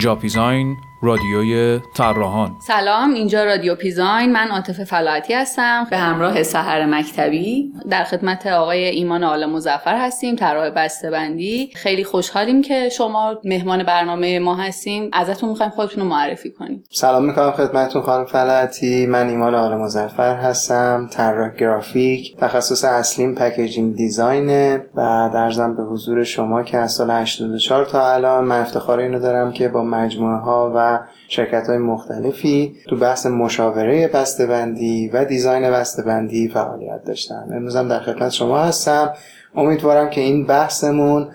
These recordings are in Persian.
اینجا پیزاین رادیوی طراحان. سلام اینجا رادیو پیزاین. من عاطف فلاحتی هستم. به همراه سحر مکتبی در خدمت آقای ایمان آل مظفر هستیم طراح بندی خیلی خوشحالیم که شما مهمان برنامه ما هستیم. ازتون می‌خوایم خودتون رو معرفی کنیم. سلام می‌کنم خدمتتون خانم فلاحتی من ایمان آل مظفر هستم طراح گرافیک تخصص اصلیم packaging design ه و در به حضور شما که از سال 84 تا الان من افتخار اینو دارم که با مجموعه ها و شرکت های مختلفی تو بحث مشاوره بسته‌بندی و دیزاین بسته‌بندی فعالیت داشتم امروز هم در خدمت شما هستم. امیدوارم که این بحثمون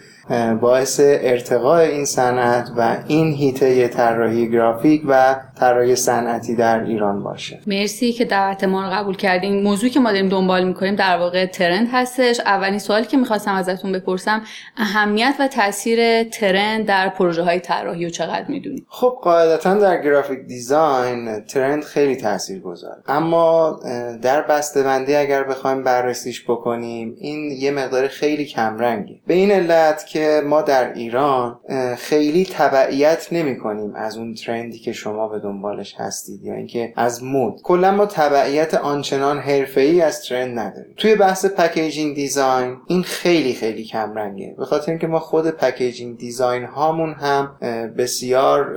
باعث ارتقاء این صنعت و این هیته طراحی گرافیک و طراحی صنعتی در ایران باشه. مرسی که دعوت ما رو قبول کردین. موضوعی که ما داریم دنبال می‌کنیم در واقع ترند هستش. اولین سوالی که می‌خواستم ازتون بپرسم اهمیت و تاثیر ترند در پروژه های طراحی و چقدر می‌دونید خب قاعدتا در graphic design trend خیلی تاثیر گذاره اما در بسته‌بندی اگر بخوایم بررسیش بکنیم این یه مقدار خیلی کمرنگه. به این علت که ما در ایران خیلی تبعیت نمی کنیم از اون trend ی که شما به دنبالش هستید یا اینکه از مود. کلا ما تبعیت آنچنان ای از trend نداریم. توی بحث packaging design این خیلی خیلی کم رنگه به خاطر اینکه ما خود packaging design هامون هم بسیار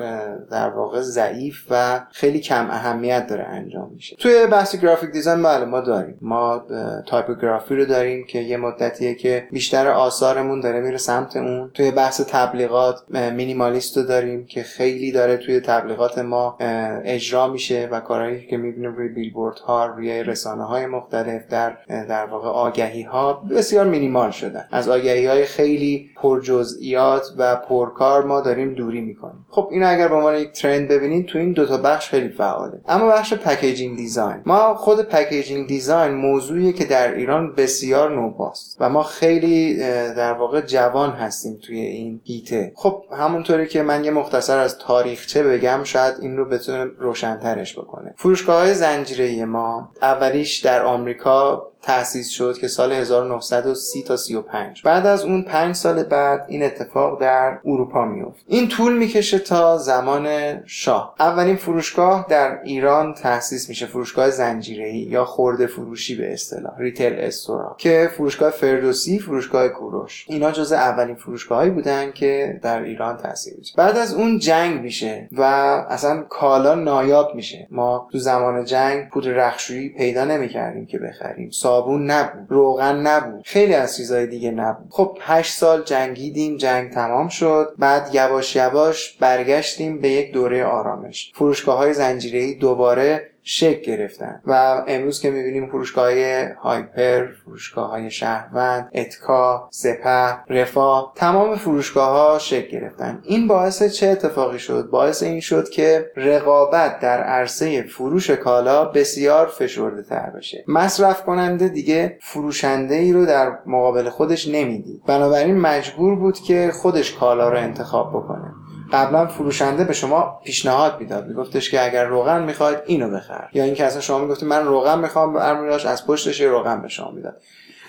در واقع ضعیف و خیلی کم اهمیت داره انجام میشه. توی بحث graphic design بله ما داریم. ما تایپوگرافی رو داریم که یه مدتیه که بیشتر آثارمون داره میره سمت اون. توی بحث تبلیغات مینیمالیست رو داریم که خیلی داره توی تبلیغات ما اجرا میشه و کارهایی که می‌بینیم روی بیلبورد ها روی رسانه های مختلف در در واقع آگهی ها بسیار مینیمال شدن. از آگهی های خیلی پر جزئیات و پرکار ما داریم دوری می‌کنیم. خب این اگر به عنوان یک trend ببینید تو این دوتا بخش خیلی فعاله. اما بخش packaging design. ما خود packaging design موضوعی که در ایران بسیار نوپاست و ما خیلی در واقع جوان هستیم توی این هیته خب همونطوری که من یه مختصر از تاریخچه بگم شاید این رو بتونه روشنترش بکنه. فروشگاه های زنجیره ما اولیش در آمریکا تأسیس شد که سال 1930 تا 35 بعد از اون 5 سال بعد این اتفاق در اروپا میفت این طول می‌کشه تا زمان شاه. اولین فروشگاه در ایران تأسیس میشه. فروشگاه زنجیره‌ای یا خورده فروشی به اصطلاح. ریتیل استورا. که فروشگاه فردوسی فروشگاه کوروش. اینا جز اولین فروشگاهایی بودن که در ایران تأسیس میشه. بعد از اون جنگ میشه و اصلا کالا نایاب میشه. ما تو زمان جنگ پودر رخشویی پیدا نمی‌کردیم که بخریم. صابون نبود روغن نبود خیلی از چیزهای دیگه نبود. خب هشت سال جنگیدیم جنگ تمام شد. بعد یواش یواش برگشتیم به یک دوره آرامش. فروشگاه های زنجیره‌ای دوباره شکل گرفتن. و امروز که می‌بینیم فروشگاه های هایپر فروشگاه های شهروند اتکا سپه رفاه تمام فروشگاه ها شکل گرفتن. این باعث چه اتفاقی شد؟ باعث این شد که رقابت در عرصه فروش کالا بسیار فشرده تر بشه. مصرف کننده دیگه فروشنده ای رو در مقابل خودش نمی‌دید. بنابراین مجبور بود که خودش کالا رو انتخاب بکنه. قبلا فروشنده به شما پیشنهاد می‌داد. میگفتش که اگر روغن می‌خواید اینو بخر. یا اینکه اصلا شما می‌گفتید من روغن می‌خوام برمیداشت از پشتش روغن به شما می‌داد.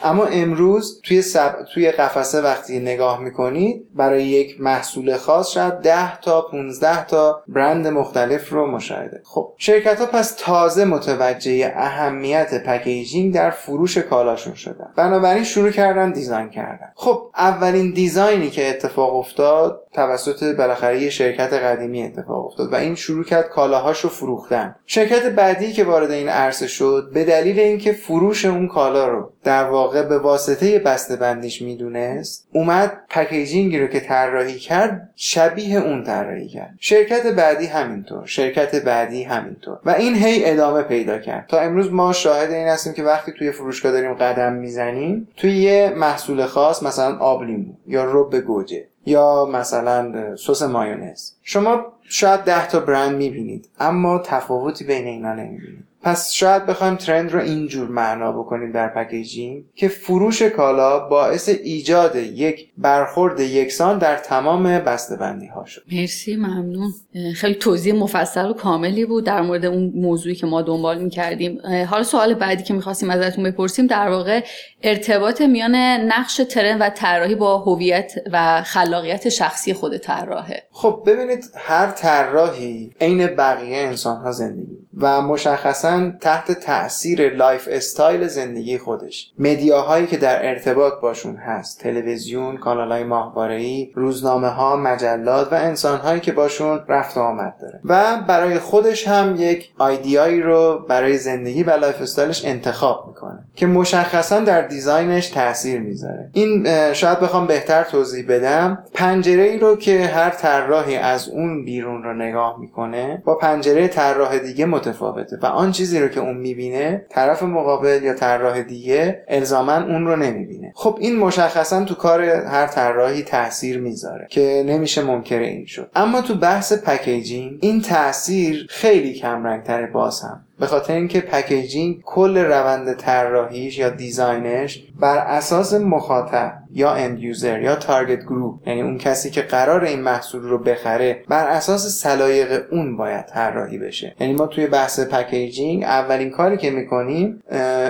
اما امروز توی سب... توی قفسه وقتی نگاه می‌کنید برای یک محصول خاص شاید 10 تا 15 تا برند مختلف رو مشاهده. خب شرکت ها پس تازه متوجه اهمیت packaging در فروش کالاشون شدن. بنابراین شروع کردن design کردن. خب اولین design ی که اتفاق افتاد توسط بالاخره شرکت قدیمی اتفاق افتاد و این شروع کرد کالاهاش رو فروختن. شرکت بعدی که وارد این عرصه شد به دلیل اینکه فروش اون کالا رو در واقع به واسطه بسته بندیش می‌دونست اومد packaging ی رو که طراحی کرد شبیه اون طراحی کرد. شرکت بعدی همینطور شرکت بعدی همینطور. و این هی ادامه پیدا کرد. تا امروز ما شاهد این هستیم که وقتی توی فروشگاه داریم قدم می‌زنیم توی یه محصول خاص مثلا آب لیمو یا رب گوجه یا مثلا سس مایونز. شما شاید ده تا برند می‌بینید اما تفاوتی بین اینا نمی‌بینید. پس شاید بخوایم trend رو اینجور معنا بکنیم در packaging که فروش کالا باعث ایجاد یک برخورد یکسان در تمام بسته‌بندی ها شد. مرسی ممنون. خیلی توضیح مفصل و کاملی بود در مورد اون موضوعی که ما دنبال می‌کردیم. حالا سوال بعدی که می‌خواستیم ازتون بپرسیم در واقع ارتباط میان نقش trend و طراحی با هویت و خلاقیت شخصی خود طراحه. خب ببینید هر طراحی عین بقیه انسان ها زندگی و مشخصا تحت تاثیر lifestyle زندگی خودش. media هایی که در ارتباط باشون هست تلویزیون کانال های ماهواره‌ای روزنامه ها مجلات و انسان هایی که باشون رفت و آمد داره. و برای خودش هم یک idea یی رو برای زندگی و lifestyle ش انتخاب می‌کنه که مشخصا در design ش تاثیر می‌ذاره. این شاید بخوام بهتر توضیح بدم. پنجره ای رو که هر طراحی از اون بیرون رو نگاه می‌کنه با پنجره طراح دیگه متفاوته. و آن چیزی رو که اون می‌بینه طرف مقابل یا طراح دیگه الزاما اون رو نمی‌بینه. خب این مشخصا تو کار هر طراحی تاثیر می‌ذاره که نمیشه منکر این شد. اما تو بحث packaging این تاثیر خیلی کم رنگتره باز هم. به خاطر اینکه packaging کل روند طراحیش یا design ش بر اساس مخاطب یا end user یا target group یعنی اون کسی که قرار این محصول رو بخره بر اساس سلایق اون باید طراحی بشه. یعنی ما توی بحث packaging اولین کاری که می‌کنیم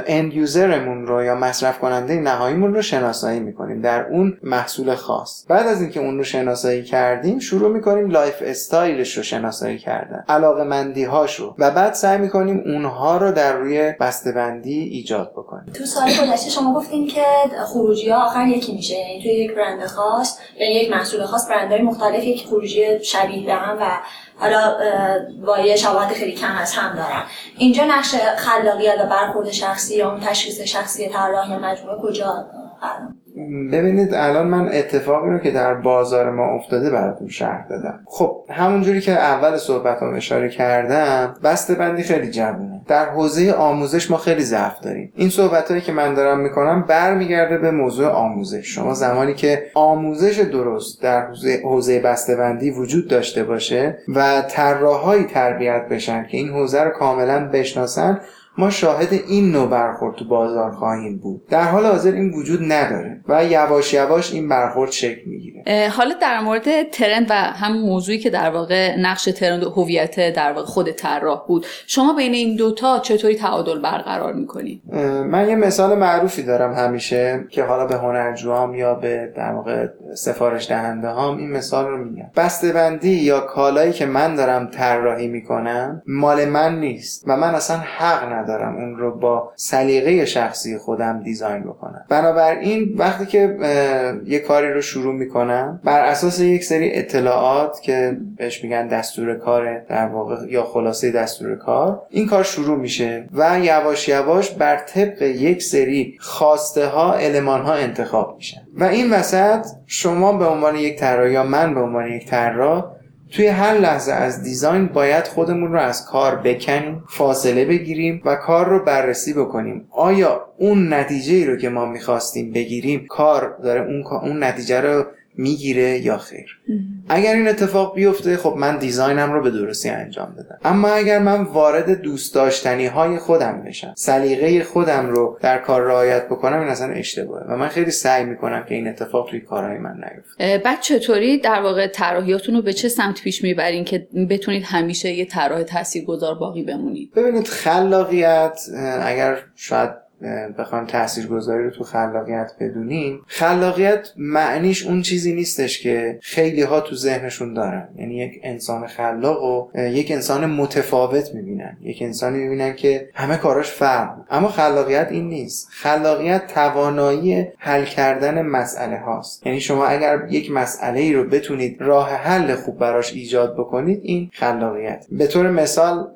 end user مون رو یا مصرف کننده نهاییمون رو شناسایی می‌کنیم در اون محصول خاص. بعد از اینکه اون رو شناسایی کردیم شروع می‌کنیم lifestyle ش رو شناسایی کردن علاقه مندی هاشو و بعد سعی می‌کنیم اونها رو در روی بسته‌بندی ایجاد بکنیم. تو سال گذشته شما گفتین که خروجی ها آخر یکی میشه یعنی توی یک برند خاص یعنی یک محصول خاص برندهای مختلف یک خروجی شبیه به هم و حالا با یه شواهد خیلی کم از هم دارن. اینجا نقش خلاقیت و برخورد شخصی یا اون تشخیص شخصی طراح یا مجموعه کجا؟ ببینید الان من اتفاقی رو که در بازار ما افتاده براتون شرح دادم. خب همونجوری که اول صحبت هم اشاره کردم بسته بندی خیلی جوونه. در حوزه آموزش ما خیلی ضعف داریم. این صحبت هایی که من دارم می‌کنم برمیگرده به موضوع آموزش. شما زمانی که آموزش درست در حوزه بسته بندی وجود داشته باشه و طراحهایی تربیت بشن که این حوزه رو کاملا بشناسن ما شاهد این نوع برخورد تو بازار خواهیم بود. در حال حاضر این وجود نداره و یواش یواش این برخورد شکل می‌گیره. حالا در مورد ترند و هم موضوعی که در واقع نقش ترند و هویت در واقع خود طراح بود شما بین این دوتا چطوری تعادل برقرار می‌کنید من یه مثال معروفی دارم همیشه که حالا به هنرجوام یا به در واقع سفارش دهنده هام این مثال رو میگم. بندی یا کالایی که من دارم طراحی می‌کنم مال من نیست و من اصلا حق ندارم. ندارم اون رو با سلیقه شخصی خودم دیزاین بکنم. بنابراین وقتی که یه کاری رو شروع می‌کنم بر اساس یک سری اطلاعات که بهش میگن دستور کار در واقع یا خلاصه دستور کار این کار شروع میشه و یواش یواش بر طبق یک سری خواسته ها علمان ها انتخاب میشن. و این وسط شما به عنوان یک طراح یا من به عنوان یک طراح توی هر لحظه از دیزاین باید خودمون رو از کار بکنیم فاصله بگیریم و کار رو بررسی بکنیم. آیا اون نتیجه ای رو که ما می‌خواستیم بگیریم کار داره اون, اون نتیجه رو می‌گیره یا خیر. اگر این اتفاق بیفته خب من دیزاینم رو به درستی انجام بدم اما اگر من وارد دوست داشتنی های خودم بشم سلیقه خودم رو در کار رعایت بکنم این اصلا اشتباهه. و من خیلی سعی می‌کنم که این اتفاق توی کارهای من نیفته. بعد چطوری در واقع طراحیاتون رو به چه سمت پیش می‌برین که بتونید همیشه یه طراح تاثیرگذار باقی بمونید؟ ببینید خلاقیت اگر شاید بخوام تاثیرگذاری رو تو خلاقیت بدونیم خلاقیت معنیش اون چیزی نیستش که خیلی ها تو ذهنشون دارن. یعنی یک انسان خلاق و یک انسان متفاوت می‌بینن. یک انسانی می‌بینن که همه کاراش فرق اما خلاقیت این نیست. خلاقیت توانایی حل کردن مسئله هاست. یعنی شما اگر یک مسئله ای رو بتونید راه حل خوب براش ایجاد بکنید این خلاقیت. به طور مثال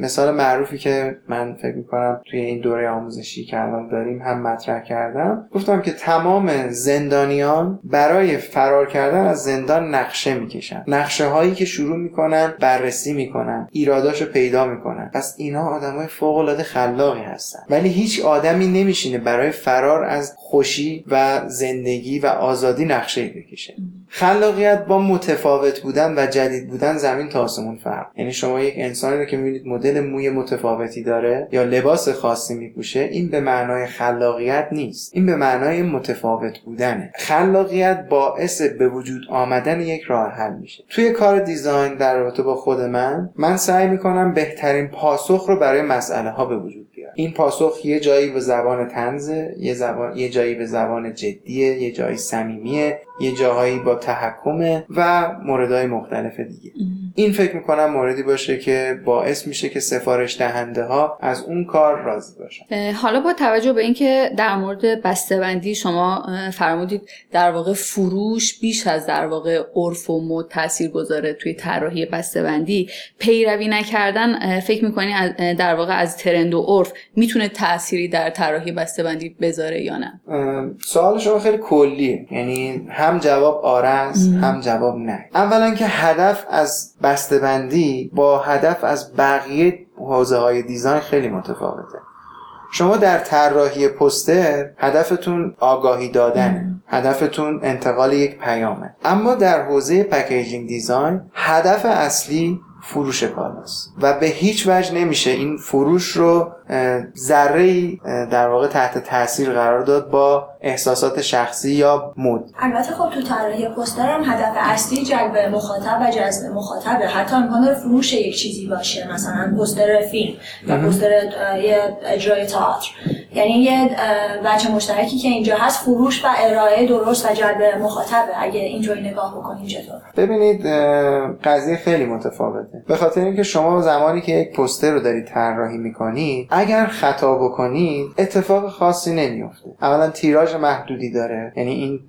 مثال معروفی که من فکر می‌کنم توی این دوره آموزش آموزشی که الان داریم هم مطرح کردم. گفتم که تمام زندانیان برای فرار کردن از زندان نقشه می‌کشن. نقشه هایی که شروع می‌کنن بررسی می‌کنن ایراداشو پیدا می‌کنن. پس اینا آدمای فوق العاده خلاقی هستن. ولی هیچ آدمی نمیشینه برای فرار از خوشی و زندگی و آزادی نقشه بکشه. خلاقیت با متفاوت بودن و جدید بودن زمین تا آسمون فرق. یعنی شما یک انسانی رو که می‌بینید مدل موی متفاوتی داره یا لباس خاصی میپوشه این به معنای خلاقیت نیست. این به معنای متفاوت بودنه. خلاقیت باعث به وجود آمدن یک راه حل میشه. توی کار دیزاین در رابطه با خود من من سعی می‌کنم بهترین پاسخ رو برای مسئله ها به وجود بیارم این پاسخ یه جایی به زبان تنزه یه, زبان، یه جایی به زبان جدیه یه جایی صمیمیه یه جاهایی با تحکمه و موردهای مختلف دیگه. این فکر می‌کنم موردی باشه که باعث میشه که سفارش دهنده ها از اون کار راضی باشن. حالا با توجه به اینکه در مورد بسته‌بندی شما فرمودید در واقع فروش بیش از در واقع عرف و مد تاثیر گذاره توی طراحی بسته‌بندی پیروی نکردن فکر می‌کنی در واقع از ترند و عرف می‌تونه تأثیری در طراحی بسته‌بندی بذاره یا نه؟ سوال شما خیلی کلیه. یعنی هم جواب آره هم جواب نه. اولا که هدف از بسته‌بندی با هدف از بقیه حوزه های دیزاین خیلی متفاوته. شما در طراحی پوستر هدفتون آگاهی دادنه. هدفتون انتقال یک پیامه. اما در حوزه packaging design هدف اصلی فروش کالاست. و به هیچ وجه نمیشه این فروش رو ذره در واقع تحت تاثیر قرار داد با احساسات شخصی یا mood. البته خب تو طراحی پوستر هم هدف اصلی جلب مخاطب و جذب مخاطبه. حتی امکان فروش یک چیزی باشه مثلا پوستر فیلم و پوستر یه اجرای تئاتر. یعنی یه وجه مشترکی که اینجا هست فروش و ارائه درست و جلب مخاطبه. اگه اینجوری نگاه بکنیم چطور؟ ببینید قضیه خیلی متفاوته. به خاطر اینکه شما زمانی که یک پوستر رو دارید طراحی می‌کنید اگر خطا بکنید اتفاق خاصی نمیفته اولا تیراژ محدودی داره. یعنی این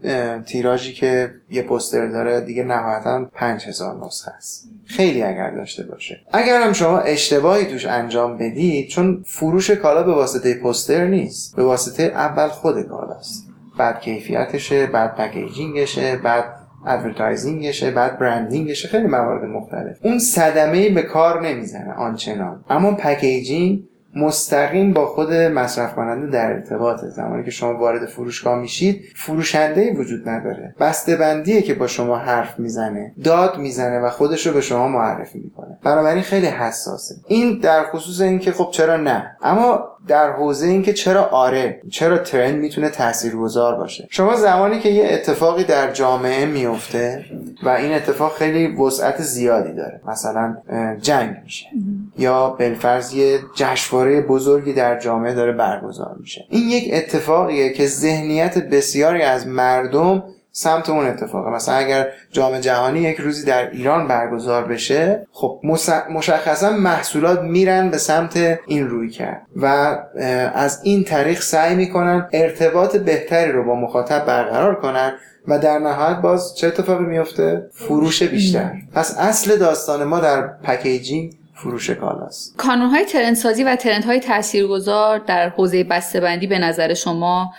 تیراژی که یه پوستر داره دیگه نهایتا 5000 نسخه است. خیلی اگر داشته باشه. اگر هم شما اشتباهی توش انجام بدید چون فروش کالا به واسطه پوستر نیست. به واسطه اول خود کالاست بعد کیفیتشه بعد packaging شه بعد advertising شه بعد branding شه خیلی موارد مختلف. اون صدمه به کار نمی‌زنه آنچنان. اما packaging مستقیم با خود مصرف کننده در ارتباطه. زمانی که شما وارد فروشگاه میشید فروشنده وجود نداره. بسته بندیه که با شما حرف می‌زنه داد می‌زنه و خودش رو به شما معرفی می‌کنه. بنابراین خیلی حساسه. این در خصوص اینکه خب چرا نه؟ اما در حوزه اینکه چرا آره چرا trend می‌تونه تاثیرگذار باشه. شما زمانی که یه اتفاقی در جامعه میفته و این اتفاق خیلی وسعت زیادی داره مثلا جنگ میشه یا بالفرض یه جشنواره بزرگی در جامعه داره برگزار میشه. این یک اتفاقیه که ذهنیت بسیاری از مردم سمت اون اتفاقه مثلا اگر جام جهانی یک روزی در ایران برگزار بشه خب مشخصا محصولات میرن به سمت این روی کرد و از این طریق سعی می‌کنن ارتباط بهتری رو با مخاطب برقرار کنن و در نهایت باز چه اتفاقی میفته فروش بیشتر. پس اصل داستان ما در پکیجینگ فروش کالاست کانون های trend سازی و trend های تاثیرگذار در حوزه بسته‌بندی به نظر شما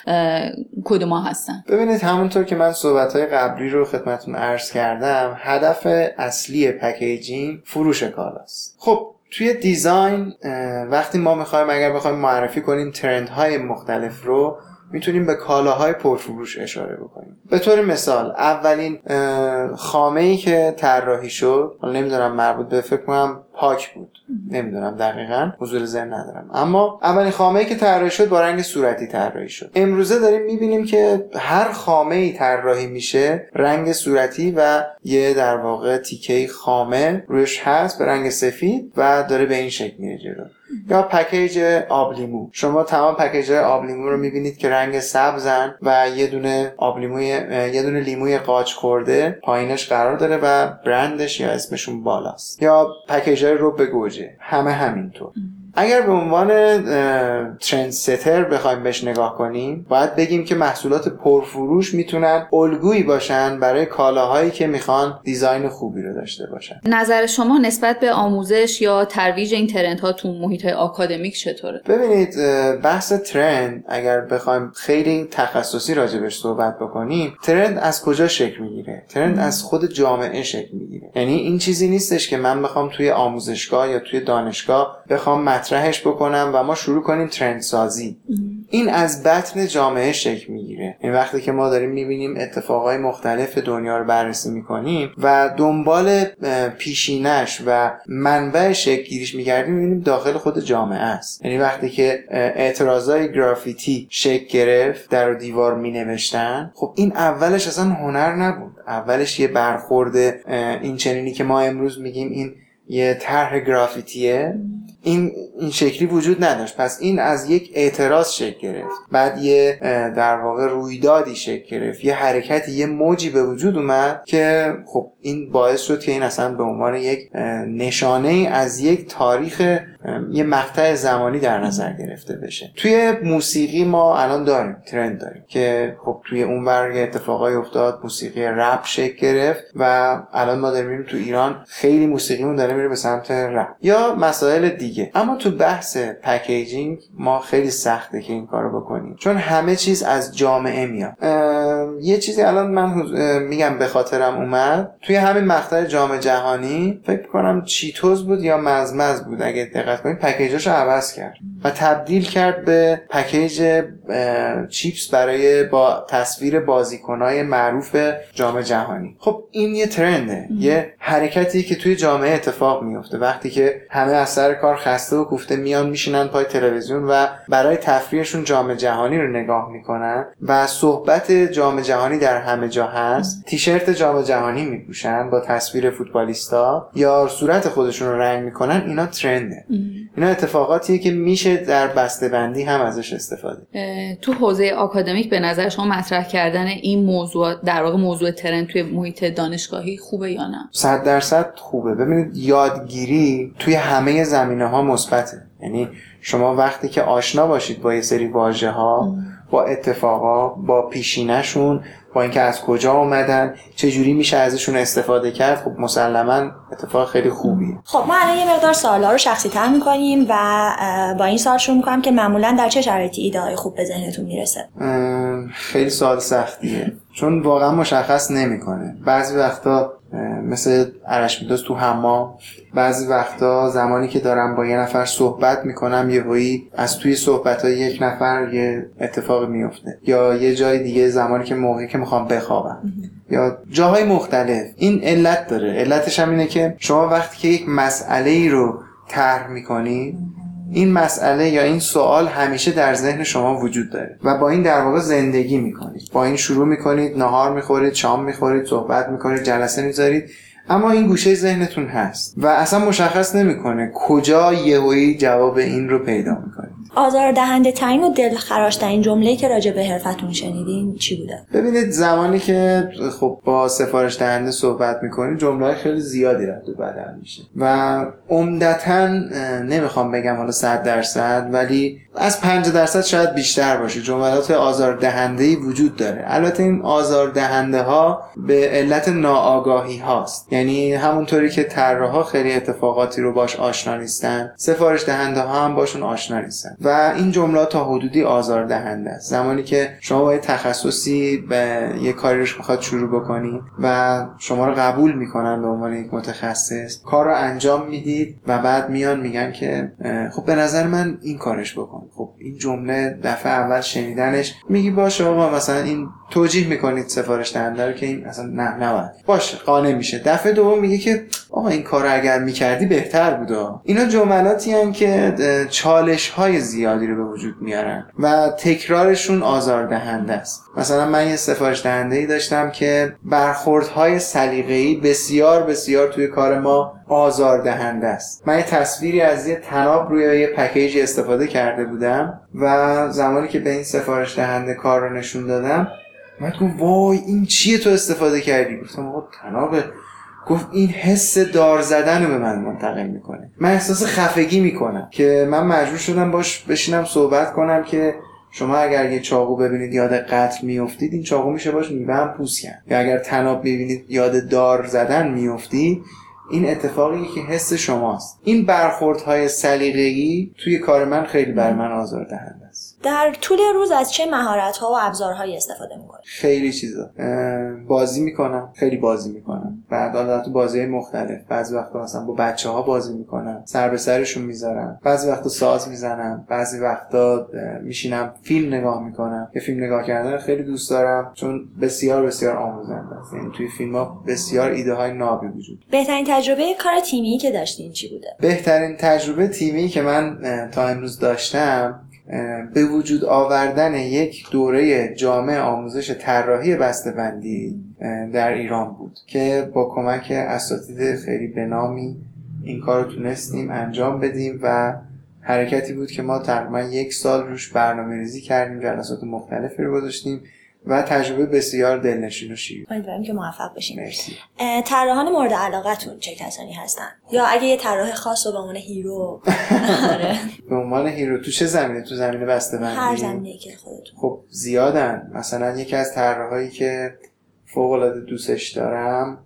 کدوم هستن؟ ببینید همونطور که من صحبت های قبلی رو خدمتون عرض کردم هدف اصلی packaging فروش کالاست خب توی design وقتی ما می‌خوایم اگر بخوایم معرفی کنیم trend های مختلف رو می‌تونیم به کالاهای پرفروش اشاره بکنیم. به طور مثال اولین خامه ای که طراحی شد حالا نمی‌دونم مربوط به فکر کنم پاک بود. نمی‌دونم دقیقا حضور ذهن ندارم. اما اولین خامه ای که طراحی شد با رنگ صورتی طراحی شد. امروزه داریم می‌بینیم که هر خامه ای طراحی میشه رنگ صورتی و یه در واقع تیکه خامه روش هست به رنگ سفید و داره به این شکل میره جلو. یا package آبلیمو. شما تمام package آبلیمو رو می‌بینید که رنگ سبزن و یه دونه آبلیموی یه دونه لیموی قاچ خورده پایینش قرار داره و برندش یا اسمشون بالاست. یا package رب گوجه. همه همینطور. اگر به عنوان trend setter بخوایم بهش نگاه کنیم باید بگیم که محصولات پرفروش می‌تونن الگویی باشن برای کالاهایی که می‌خوان design خوبی رو داشته باشن. نظر شما نسبت به آموزش یا ترویج این ترند ها تو محیط آکادمیک چطوره؟ ببینید بحث ترند اگر بخوایم خیلی تخصصی راجبش صحبت بکنیم ترند از کجا شکل می‌گیره؟ ترند از خود جامعه شکل می‌گیره. یعنی این چیزی نیستش که من بخوام توی آموزشگاه یا توی دانشگاه بخوام مطرحش بکنم و ما شروع کنیم ترند سازی. این از بطن جامعه شکل می‌گیره. وقتی که ما داریم می‌بینیم اتفاقای مختلف دنیا رو بررسی می‌کنیم و دنبال پیشینش و منبع شکلگیریش میگردیم می‌بینیم داخل خود جامعه است. یعنی وقتی که اعتراضای گرافیتی شکل گرفت در و دیوار می نوشتن خب این اولش اصلا هنر نبود. اولش یه برخورد این چنینی که ما امروز میگیم این یه طرح گرافیتیه. این این شکلی وجود نداشت. پس این از یک اعتراض شکل گرفت. بعد یه در واقع رویدادی شکل گرفت. یه حرکتی یه موجی به وجود اومد که خب این باعث شد که این اصلا به عنوان یک نشانه از یک تاریخ یه مقطع زمانی در نظر گرفته بشه. توی موسیقی ما الان داریم trend داریم که خب توی اون ور اتفاقای افتاد موسیقی رپ شکل گرفت و الان ما داریم تو ایران خیلی موسیقیمون داره میره به سمت رپ. یا مسائل دیگه. اما تو بحث packaging ما خیلی سخته که این کارو بکنیم. چون همه چیز از جامعه میاد. یه چیزی الان من میگم به خاطرم اومد. توی همین مقطع جام جهانی فکر کنم چیتوز بود یا مزمز بود اگه دقت کنید. پکیجاشو عوض کرد و تبدیل کرد به پکیج چیپس برای با تصویر بازیکنهای معروف جام جهانی. خب این یه ترنده یه حرکتی که توی جامعه اتفاق میفته وقتی که همه از سر کار خسته و کوفته میان میشینن پای تلویزیون و برای تفریحشون جام جهانی رو نگاه می‌کنن و صحبت جام جهانی در همه جا هست. تیشرت جام جهانی میپوشن با تصویر فوتبالیستا یا صورت خودشون رو رنگ می‌کنن اینا ترنده. اینا اتفاقاتیه که میشه در بسته بندی هم ازش استفاده. تو حوزه آکادمیک به نظر شما مطرح کردن این موضوع در واقع موضوع ترند توی محیط دانشگاهی خوبه یا نه؟ صد درصد خوبه. ببینید یادگیری توی همه زمینه ها مثبته. یعنی شما وقتی که آشنا باشید با یه سری واژه ها با اتفاقا با پیشینشون با اینکه از کجا اومدن چه جوری میشه ازشون استفاده کرد خب مسلما اتفاق خیلی خوبیه. خب ما الان یه مقدار سوالا رو شخصی تر می‌کنیم و با این سوال شروع می‌کنم که معمولا در چه شرایطی ایده خوب به ذهنتون می‌رسه؟ خیلی سوال سختیه. چون واقعا مشخص نمی‌کنه. بعضی وقتا مثل عرش میدوز تو حمام. بعضی وقتا زمانی که دارم با یه نفر صحبت می‌کنم یه وایی از توی صحبت های یک نفر یه اتفاق میفته یا یه جای دیگه زمانی که موقعی که می‌خوام بخوابم. یا جاهای مختلف. این علت داره. علتش هم اینه که شما وقتی که یک مسئله ای رو طرح می‌کنید این مسئله یا این سوال همیشه در ذهن شما وجود داره و با این در واقع زندگی می‌کنید. با این شروع می‌کنید نهار می‌خورید شام می‌خورید صحبت می‌کنید جلسه می‌ذارید. اما این گوشه ذهنتون هست و اصلا مشخص نمی‌کنه کجا یهویی جواب این رو پیدا می‌کنید آزار دهنده ترین و دل خراش ترین جمله که راجع به حرفتون شنیدین چی بوده؟ ببینید زمانی که خب با سفارش دهنده صحبت می‌کنید جمله خیلی زیادی رد و بدل میشه. و عمدتا نمی‌خوام بگم حالا 100 درصد ولی از 50 درصد شاید بیشتر باشه. جملات آزار دهنده ای وجود داره. البته این آزار دهنده ها به علت ناآگاهی هاست. یعنی همونطوری که طراحا خیلی اتفاقاتی رو باش آشنا نیستن سفارش دهنده ها هم باشون آشنا نیستن. و این جملات تا حدودی آزار دهنده است. زمانی که شما با تخصصی به یه کاری رو می‌خواد شروع بکنید و شما رو قبول می‌کنن به عنوان یک متخصص کار رو انجام می‌دید و بعد میان میگن که خب به نظر من این کارش بکن. خب این جمله دفعه اول شنیدنش میگی باشه آقا مثلا این توجیه می‌کنید سفارش دهنده رو که این اصلا نه نباید. باشه قانع میشه. دفعه دوم میگه که آقا این کار اگر می‌کردی بهتر بوده اینا جملاتی هم که چالش های زیادی رو به وجود میارن و تکرارشون آزار دهنده است. مثلا من یه سفارش دهنده ای داشتم که برخوردهای سلیقه‌ای بسیار بسیار توی کار ما آزار دهنده است. من یه تصویری از یه تناب روی یه پکیجی استفاده کرده بودم و زمانی که به این سفارش دهنده کار رو نشون دادم من گفت وای این چیه تو استفاده کردی؟ گفتم آقا تناب گفت این حس دار زدن رو به من منتقل می‌کنه. من احساس خفگی می‌کنم که من مجبور شدم باش بشینم صحبت کنم که شما اگر یه چاقو ببینید یاد قتل میفتید این چاقو میشه باش میوه هم پوست کرد. یا اگر تناب می‌بینید یاد دار زدن میفتید این اتفاقی که حس شماست. این برخوردهای سلیقه‌ای توی کار من خیلی بر من آزار دهنده در طول روز از چه مهارت ها و ابزارهایی استفاده می‌کنید خیلی چیزا. بازی می‌کنم. خیلی بازی می‌کنم. بعد حالا تو بازی مختلف. بعضی وقتا مثلا با بچه ها بازی می‌کنم. سر به سرشون می‌ذارم. بعضی وقتا ساز می‌زنم. بعضی وقتا میشینم فیلم نگاه می‌کنم. یه فیلم نگاه کردن خیلی دوست دارم. چون بسیار بسیار آموزنده است. یعنی توی فیلم ها بسیار ایده های نابی وجود بهترین تجربه کار تیمی که داشتین چی بوده؟ بهترین تجربه تیمی که من تا امروز داشتم به وجود آوردن یک دوره جامع آموزش طراحی بندی در ایران بود که با کمک اساتید خیلی بنامی این کار رو تونستیم انجام بدیم و حرکتی بود که ما تقریبا یک سال روش برنامه ریزی کردیم جلسات مختلفی رو گذاشتیم. و تجربه بسیار دلنشین و شیر امیدوارم که موفق بشین مرسی. طراحان مورد علاقتون چه کسانی هستن؟ یا اگه یه طراح خاص رو به عنوان هیرو؟ آره. به عنوان hero تو چه زمینه؟ تو زمینه بسته بندی هر زمینه که خودتون. خب زیادن. مثلا یکی از طراحایی که فوق العاده دوستش دارم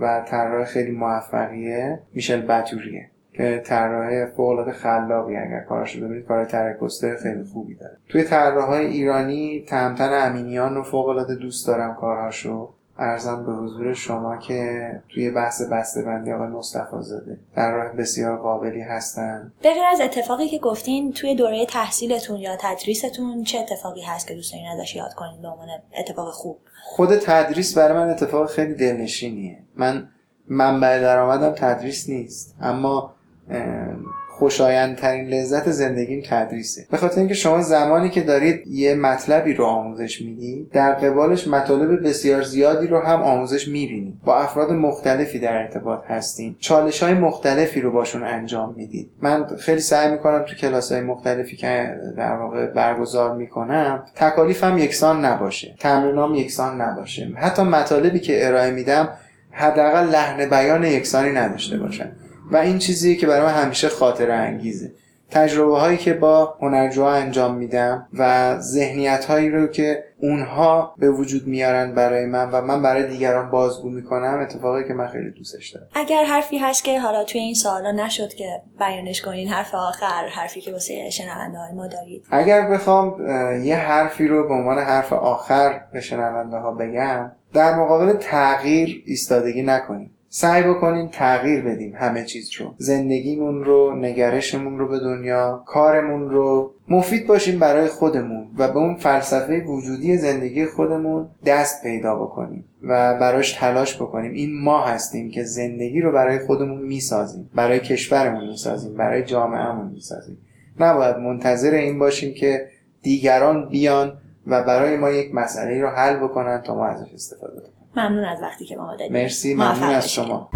و طراح خیلی موفقیه میشل باتوریه. که طراح فوق العاده خلاقی اگر کارش ببینید کار ترکسته خیلی خوبی داره. توی طراحهای ایرانی تهمتن امینیان رو فوق العاده دوست دارم کارهاشو. ارزم به حضور شما که توی بحث بسته بندی آقای مصطفی زاده طراح بسیار قابلی هستن. به از اتفاقی که گفتین توی دوره تحصیلتون یا تدریستون چه اتفاقی هست که دوست دارین ازش یاد کنین به عنوان اتفاق خوب؟ خود تدریس برای من اتفاق خیلی دلنشینیه. من منبع درآمدم تدریس نیست. اما خوشایندترین لذت زندگیم تدریسه. به خاطر اینکه شما زمانی که دارید یه مطلبی رو آموزش می‌دید در قبالش مطالب بسیار زیادی رو هم آموزش می‌بینید. با افراد مختلفی در ارتباط هستین. چالش های مختلفی رو باشون انجام می‌دید. من خیلی سعی می‌کنم تو کلاس های مختلفی که در واقع برگزار می‌کنم تکالیفم یکسان نباشه. تمرینام یکسان نباشه. حتی مطالبی که ارائه میدم حداقل لحن بیان یکسانی نداشته باشن. و این چیزی که برای من همیشه خاطر انگیزه. تجربه هایی که با هنرجوها انجام میدم و ذهنیت هایی رو که اونها به وجود میارن برای من و من برای دیگران بازگو می‌کنم اتفاقی که من خیلی دوستش دارم. اگر حرفی هست که حالا توی این سوالا نشد که بیانش کنین حرف آخر حرفی که واسه شنونده های ما دارید. اگر بخوام یه حرفی رو به عنوان حرف آخر به شنونده ها بگم در مقابل تغییر ایستادگی نکنیم سعی بکنیم تغییر بدیم همه چیز رو. زندگیمون رو نگرشمون رو به دنیا کارمون رو. مفید باشیم برای خودمون و به اون فلسفه وجودی زندگی خودمون دست پیدا بکنیم و براش تلاش بکنیم. این ما هستیم که زندگی رو برای خودمون می‌سازیم برای کشورمون می‌سازیم برای جامعهمون می‌سازیم. نباید منتظر این باشیم که دیگران بیان و برای ما یک مسئله رو حل بکنن تا ما ازش استفاده کنیم. ممنون از وقتی که ما دادید مرسی ممنون از شما.